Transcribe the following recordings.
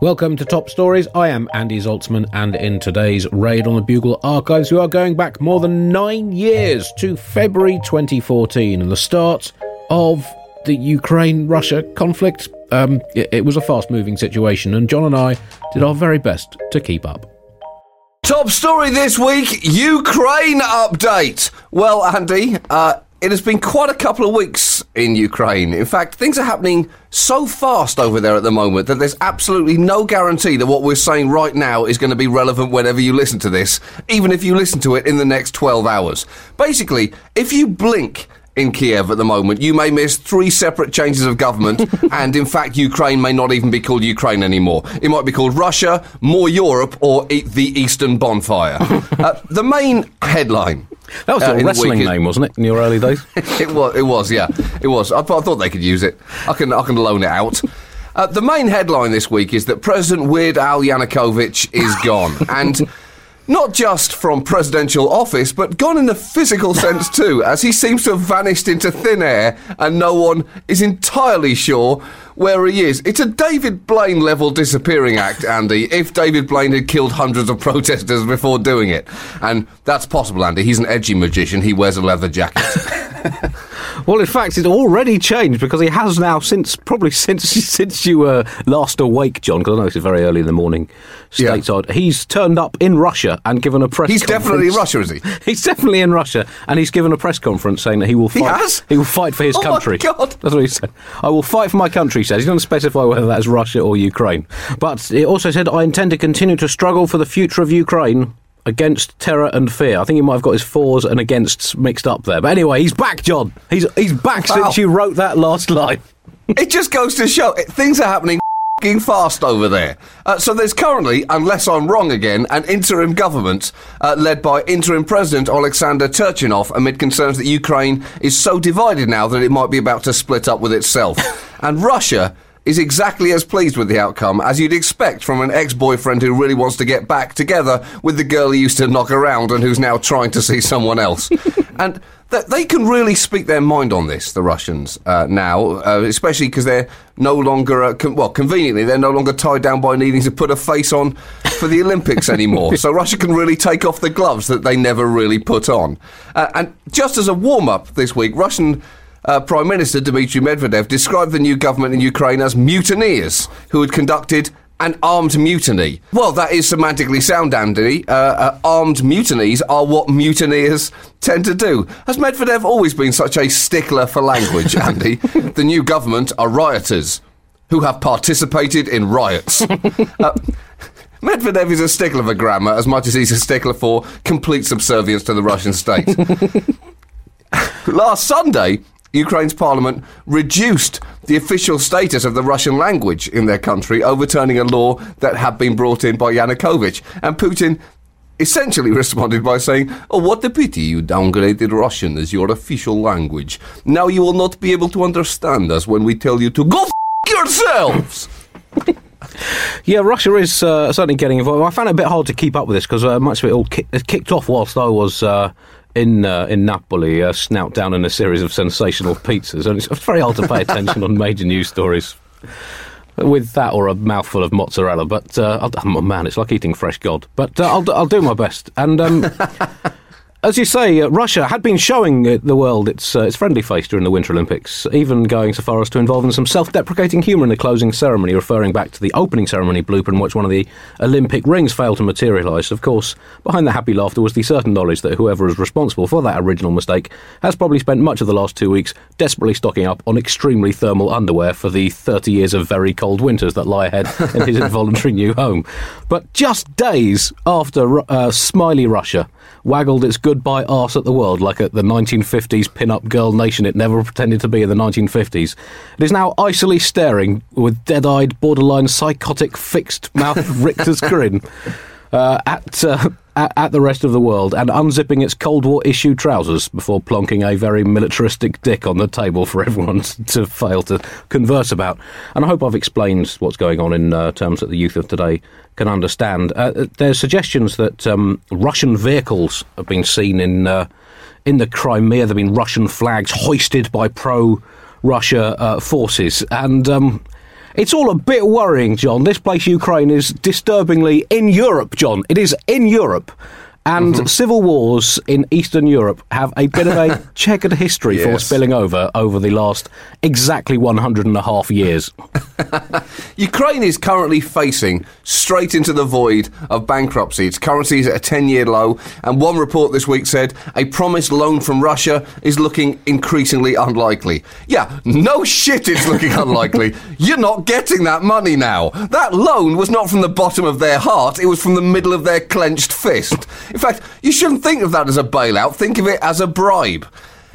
Welcome to Top Stories. I am Andy Zaltzman, and in today's raid on the Bugle archives, we are going back more than nine years to February 2014 and the start of the Ukraine Russia conflict. Um, it, it was a fast moving situation, and John and I did our very best to keep up. Top story this week Ukraine update. Well, Andy, uh, it has been quite a couple of weeks in Ukraine. In fact, things are happening so fast over there at the moment that there's absolutely no guarantee that what we're saying right now is going to be relevant whenever you listen to this, even if you listen to it in the next 12 hours. Basically, if you blink in Kiev at the moment, you may miss three separate changes of government, and in fact, Ukraine may not even be called Ukraine anymore. It might be called Russia, more Europe, or e- the Eastern Bonfire. uh, the main headline That was Uh, the wrestling name, wasn't it, in your early days? it was. It was. Yeah, it was. I, thought- I thought they could use it. I can. I can loan it out. Uh, the main headline this week is that President Weird Al Yanukovych is gone, and not just from presidential office, but gone in a physical sense too, as he seems to have vanished into thin air, and no one is entirely sure where he is. It's a David Blaine level disappearing act, Andy. If David Blaine had killed hundreds of protesters before doing it, and that's possible, Andy. He's an edgy magician. He wears a leather jacket. Well, in fact, it's already changed because he has now since probably since since you were last awake, John. Because I know this is very early in the morning, Yeah. stateside. He's turned up in Russia and given a press. He's definitely in conference. Russia, is he? He's definitely in Russia, and he's given a press conference saying that he will He fight. has? He will fight for his Oh my country. God. That's what he said. I will fight for my country. He says he doesn't specify whether that's Russia or Ukraine, but he also said I intend to continue to struggle for the future of Ukraine. Against terror and fear. I think he might have got his fours and against mixed up there. But anyway, he's back, John. He's he's back Wow. since you wrote that last line. It just goes to show it, things are happening fing fast over there. Uh, so there's currently, unless I'm wrong again, an interim government uh, led by interim President Alexander Turchinov amid concerns that Ukraine is so divided now that it might be about to split up with itself. and Russia is exactly as pleased with the outcome as you'd expect from an ex-boyfriend who really wants to get back together with the girl he used to knock around and who's now trying to see someone else. and th- they can really speak their mind on this, the Russians, uh, now, uh, especially because they're no longer, uh, con- well, conveniently, they're no longer tied down by needing to put a face on for the Olympics anymore. so Russia can really take off the gloves that they never really put on. Uh, and just as a warm up this week, Russian. Uh, Prime Minister Dmitry Medvedev described the new government in Ukraine as mutineers who had conducted an armed mutiny. Well, that is semantically sound, Andy. Uh, uh, armed mutinies are what mutineers tend to do. Has Medvedev always been such a stickler for language, Andy? the new government are rioters who have participated in riots. uh, Medvedev is a stickler for grammar as much as he's a stickler for complete subservience to the Russian state. Last Sunday, Ukraine's parliament reduced the official status of the Russian language in their country, overturning a law that had been brought in by Yanukovych. And Putin essentially responded by saying, Oh, what a pity you downgraded Russian as your official language. Now you will not be able to understand us when we tell you to go f- yourselves! Yeah, Russia is uh, certainly getting involved. I found it a bit hard to keep up with this because uh, much of it all ki- kicked off whilst I was uh, in uh, in Napoli, uh, snout down in a series of sensational pizzas, and it's very hard to pay attention on major news stories with that or a mouthful of mozzarella. But uh, I'll, oh man, it's like eating fresh God. But uh, I'll, I'll do my best. And um, as you say, uh, Russia had been showing uh, the world its uh, its friendly face during the Winter Olympics, even going so far as to involve in some self-deprecating humour in the closing ceremony, referring back to the opening ceremony blooper in which one of the Olympic rings failed to materialise. Of course, behind the happy laughter was the certain knowledge that whoever is responsible for that original mistake has probably spent much of the last two weeks desperately stocking up on extremely thermal underwear for the 30 years of very cold winters that lie ahead in his involuntary new home. But just days after uh, Smiley Russia waggled its goodbye arse at the world like at the 1950s pin-up girl nation it never pretended to be in the 1950s. It is now icily staring with dead-eyed, borderline psychotic, fixed mouth rictus grin uh, at, uh, at the rest of the world and unzipping its Cold War issue trousers before plonking a very militaristic dick on the table for everyone to fail to converse about. And I hope I've explained what's going on in uh, terms that the youth of today can understand. Uh, there's suggestions that um, Russian vehicles have been seen in uh, in the Crimea. There have been Russian flags hoisted by pro Russia uh, forces, and um, it's all a bit worrying, John. This place, Ukraine, is disturbingly in Europe, John. It is in Europe. And mm-hmm. civil wars in Eastern Europe have a bit of a checkered history for spilling over over the last exactly 100 and a half years. Ukraine is currently facing straight into the void of bankruptcy. Its currency is at a 10 year low, and one report this week said a promised loan from Russia is looking increasingly unlikely. Yeah, no shit, it's looking unlikely. You're not getting that money now. That loan was not from the bottom of their heart, it was from the middle of their clenched fist. In fact, you shouldn't think of that as a bailout, think of it as a bribe.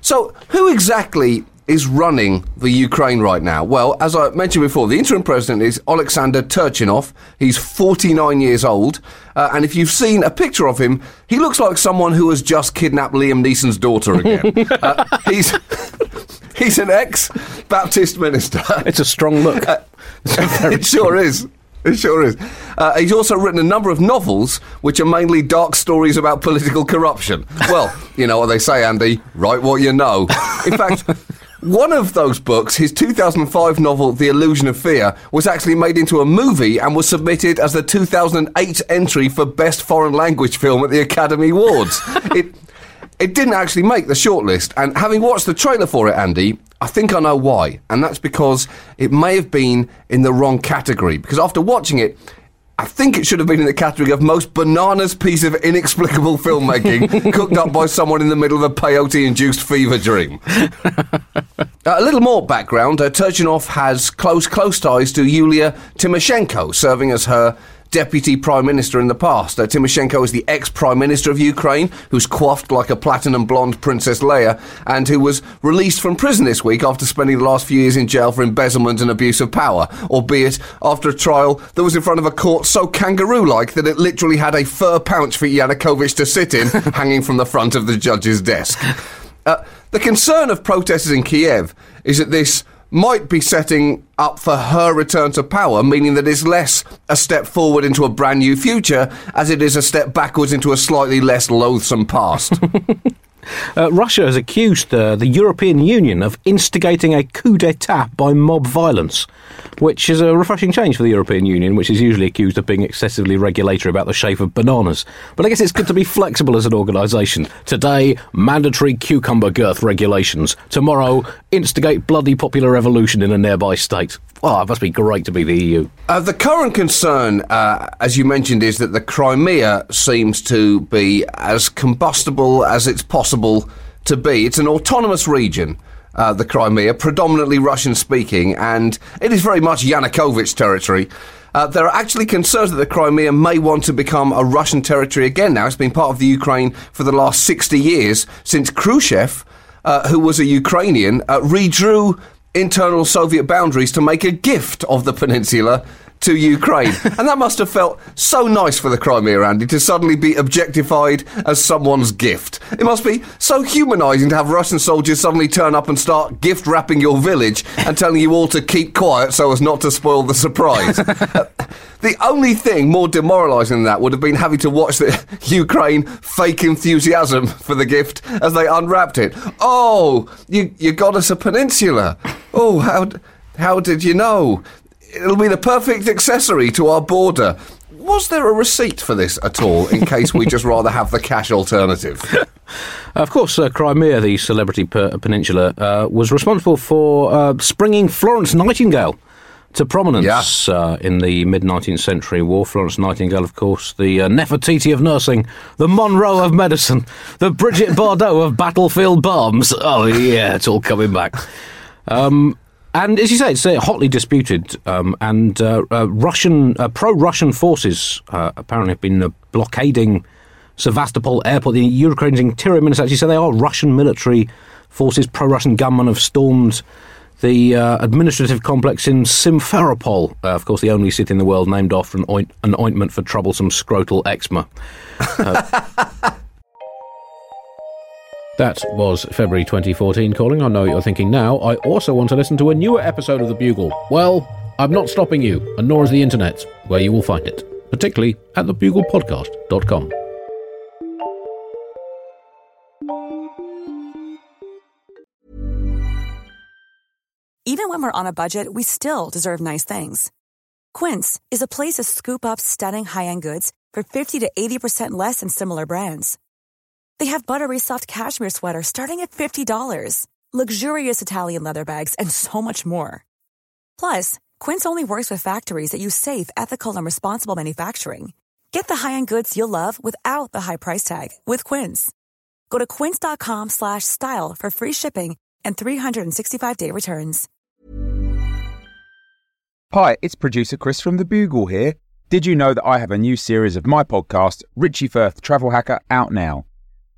So, who exactly is running the Ukraine right now? Well, as I mentioned before, the interim president is Alexander Turchinov. He's 49 years old. Uh, and if you've seen a picture of him, he looks like someone who has just kidnapped Liam Neeson's daughter again. uh, he's, he's an ex Baptist minister. It's a strong look. it sure is. It sure is. Uh, he's also written a number of novels which are mainly dark stories about political corruption. Well, you know what they say, Andy write what you know. In fact, one of those books, his 2005 novel, The Illusion of Fear, was actually made into a movie and was submitted as the 2008 entry for Best Foreign Language Film at the Academy Awards. it, it didn't actually make the shortlist, and having watched the trailer for it, Andy, I think I know why. And that's because it may have been in the wrong category. Because after watching it, I think it should have been in the category of most bananas piece of inexplicable filmmaking cooked up by someone in the middle of a peyote induced fever dream. Uh, a little more background. Uh, Turchinov has close, close ties to Yulia Tymoshenko, serving as her deputy prime minister in the past. Uh, Tymoshenko is the ex-prime minister of Ukraine, who's coiffed like a platinum blonde Princess Leia, and who was released from prison this week after spending the last few years in jail for embezzlement and abuse of power, albeit after a trial that was in front of a court so kangaroo-like that it literally had a fur pouch for Yanukovych to sit in, hanging from the front of the judge's desk. Uh, the concern of protesters in Kiev is that this might be setting up for her return to power, meaning that it's less a step forward into a brand new future as it is a step backwards into a slightly less loathsome past. Uh, Russia has accused uh, the European Union of instigating a coup d'etat by mob violence, which is a refreshing change for the European Union, which is usually accused of being excessively regulatory about the shape of bananas. But I guess it's good to be flexible as an organisation. Today, mandatory cucumber girth regulations. Tomorrow, instigate bloody popular revolution in a nearby state. Oh, it must be great to be the EU. Uh, the current concern, uh, as you mentioned, is that the Crimea seems to be as combustible as it's possible to be. It's an autonomous region. Uh, the Crimea, predominantly Russian speaking, and it is very much Yanukovych territory. Uh, there are actually concerns that the Crimea may want to become a Russian territory again now. It's been part of the Ukraine for the last 60 years since Khrushchev, uh, who was a Ukrainian, uh, redrew internal Soviet boundaries to make a gift of the peninsula to Ukraine. and that must have felt so nice for the Crimea, Andy, to suddenly be objectified as someone's gift. It must be so humanising to have Russian soldiers suddenly turn up and start gift wrapping your village and telling you all to keep quiet so as not to spoil the surprise. uh, the only thing more demoralising than that would have been having to watch the Ukraine fake enthusiasm for the gift as they unwrapped it. Oh, you, you got us a peninsula. Oh, how, how did you know? It'll be the perfect accessory to our border. Was there a receipt for this at all, in case we just rather have the cash alternative? Of course, uh, Crimea, the celebrity per- peninsula, uh, was responsible for uh, springing Florence Nightingale to prominence Yeah. uh, in the mid 19th century war. Florence Nightingale, of course, the uh, Nefertiti of nursing, the Monroe of medicine, the Bridget Bardot of battlefield bombs. Oh, yeah, it's all coming back. Um, and as you say, it's uh, hotly disputed, um, and uh, uh, Russian uh, pro-Russian forces uh, apparently have been blockading Sevastopol airport. The Ukraine's interior minister actually said they are Russian military forces. Pro-Russian gunmen have stormed the administrative complex in Simferopol, of course, the only city in the world named after an, oint- an ointment for troublesome scrotal eczema. That was February 2014 calling. I know what you're thinking now. I also want to listen to a newer episode of The Bugle. Well, I'm not stopping you, and nor is the internet, where you will find it, particularly at thebuglepodcast.com. Even when we're on a budget, we still deserve nice things. Quince is a place to scoop up stunning high-end goods for 50 to 80% less than similar brands. They have buttery soft cashmere sweaters starting at $50, luxurious Italian leather bags, and so much more. Plus, Quince only works with factories that use safe, ethical, and responsible manufacturing. Get the high-end goods you'll love without the high price tag with Quince. Go to quince.com slash style for free shipping and 365-day returns. Hi, it's producer Chris from The Bugle here. Did you know that I have a new series of my podcast, Richie Firth Travel Hacker, out now?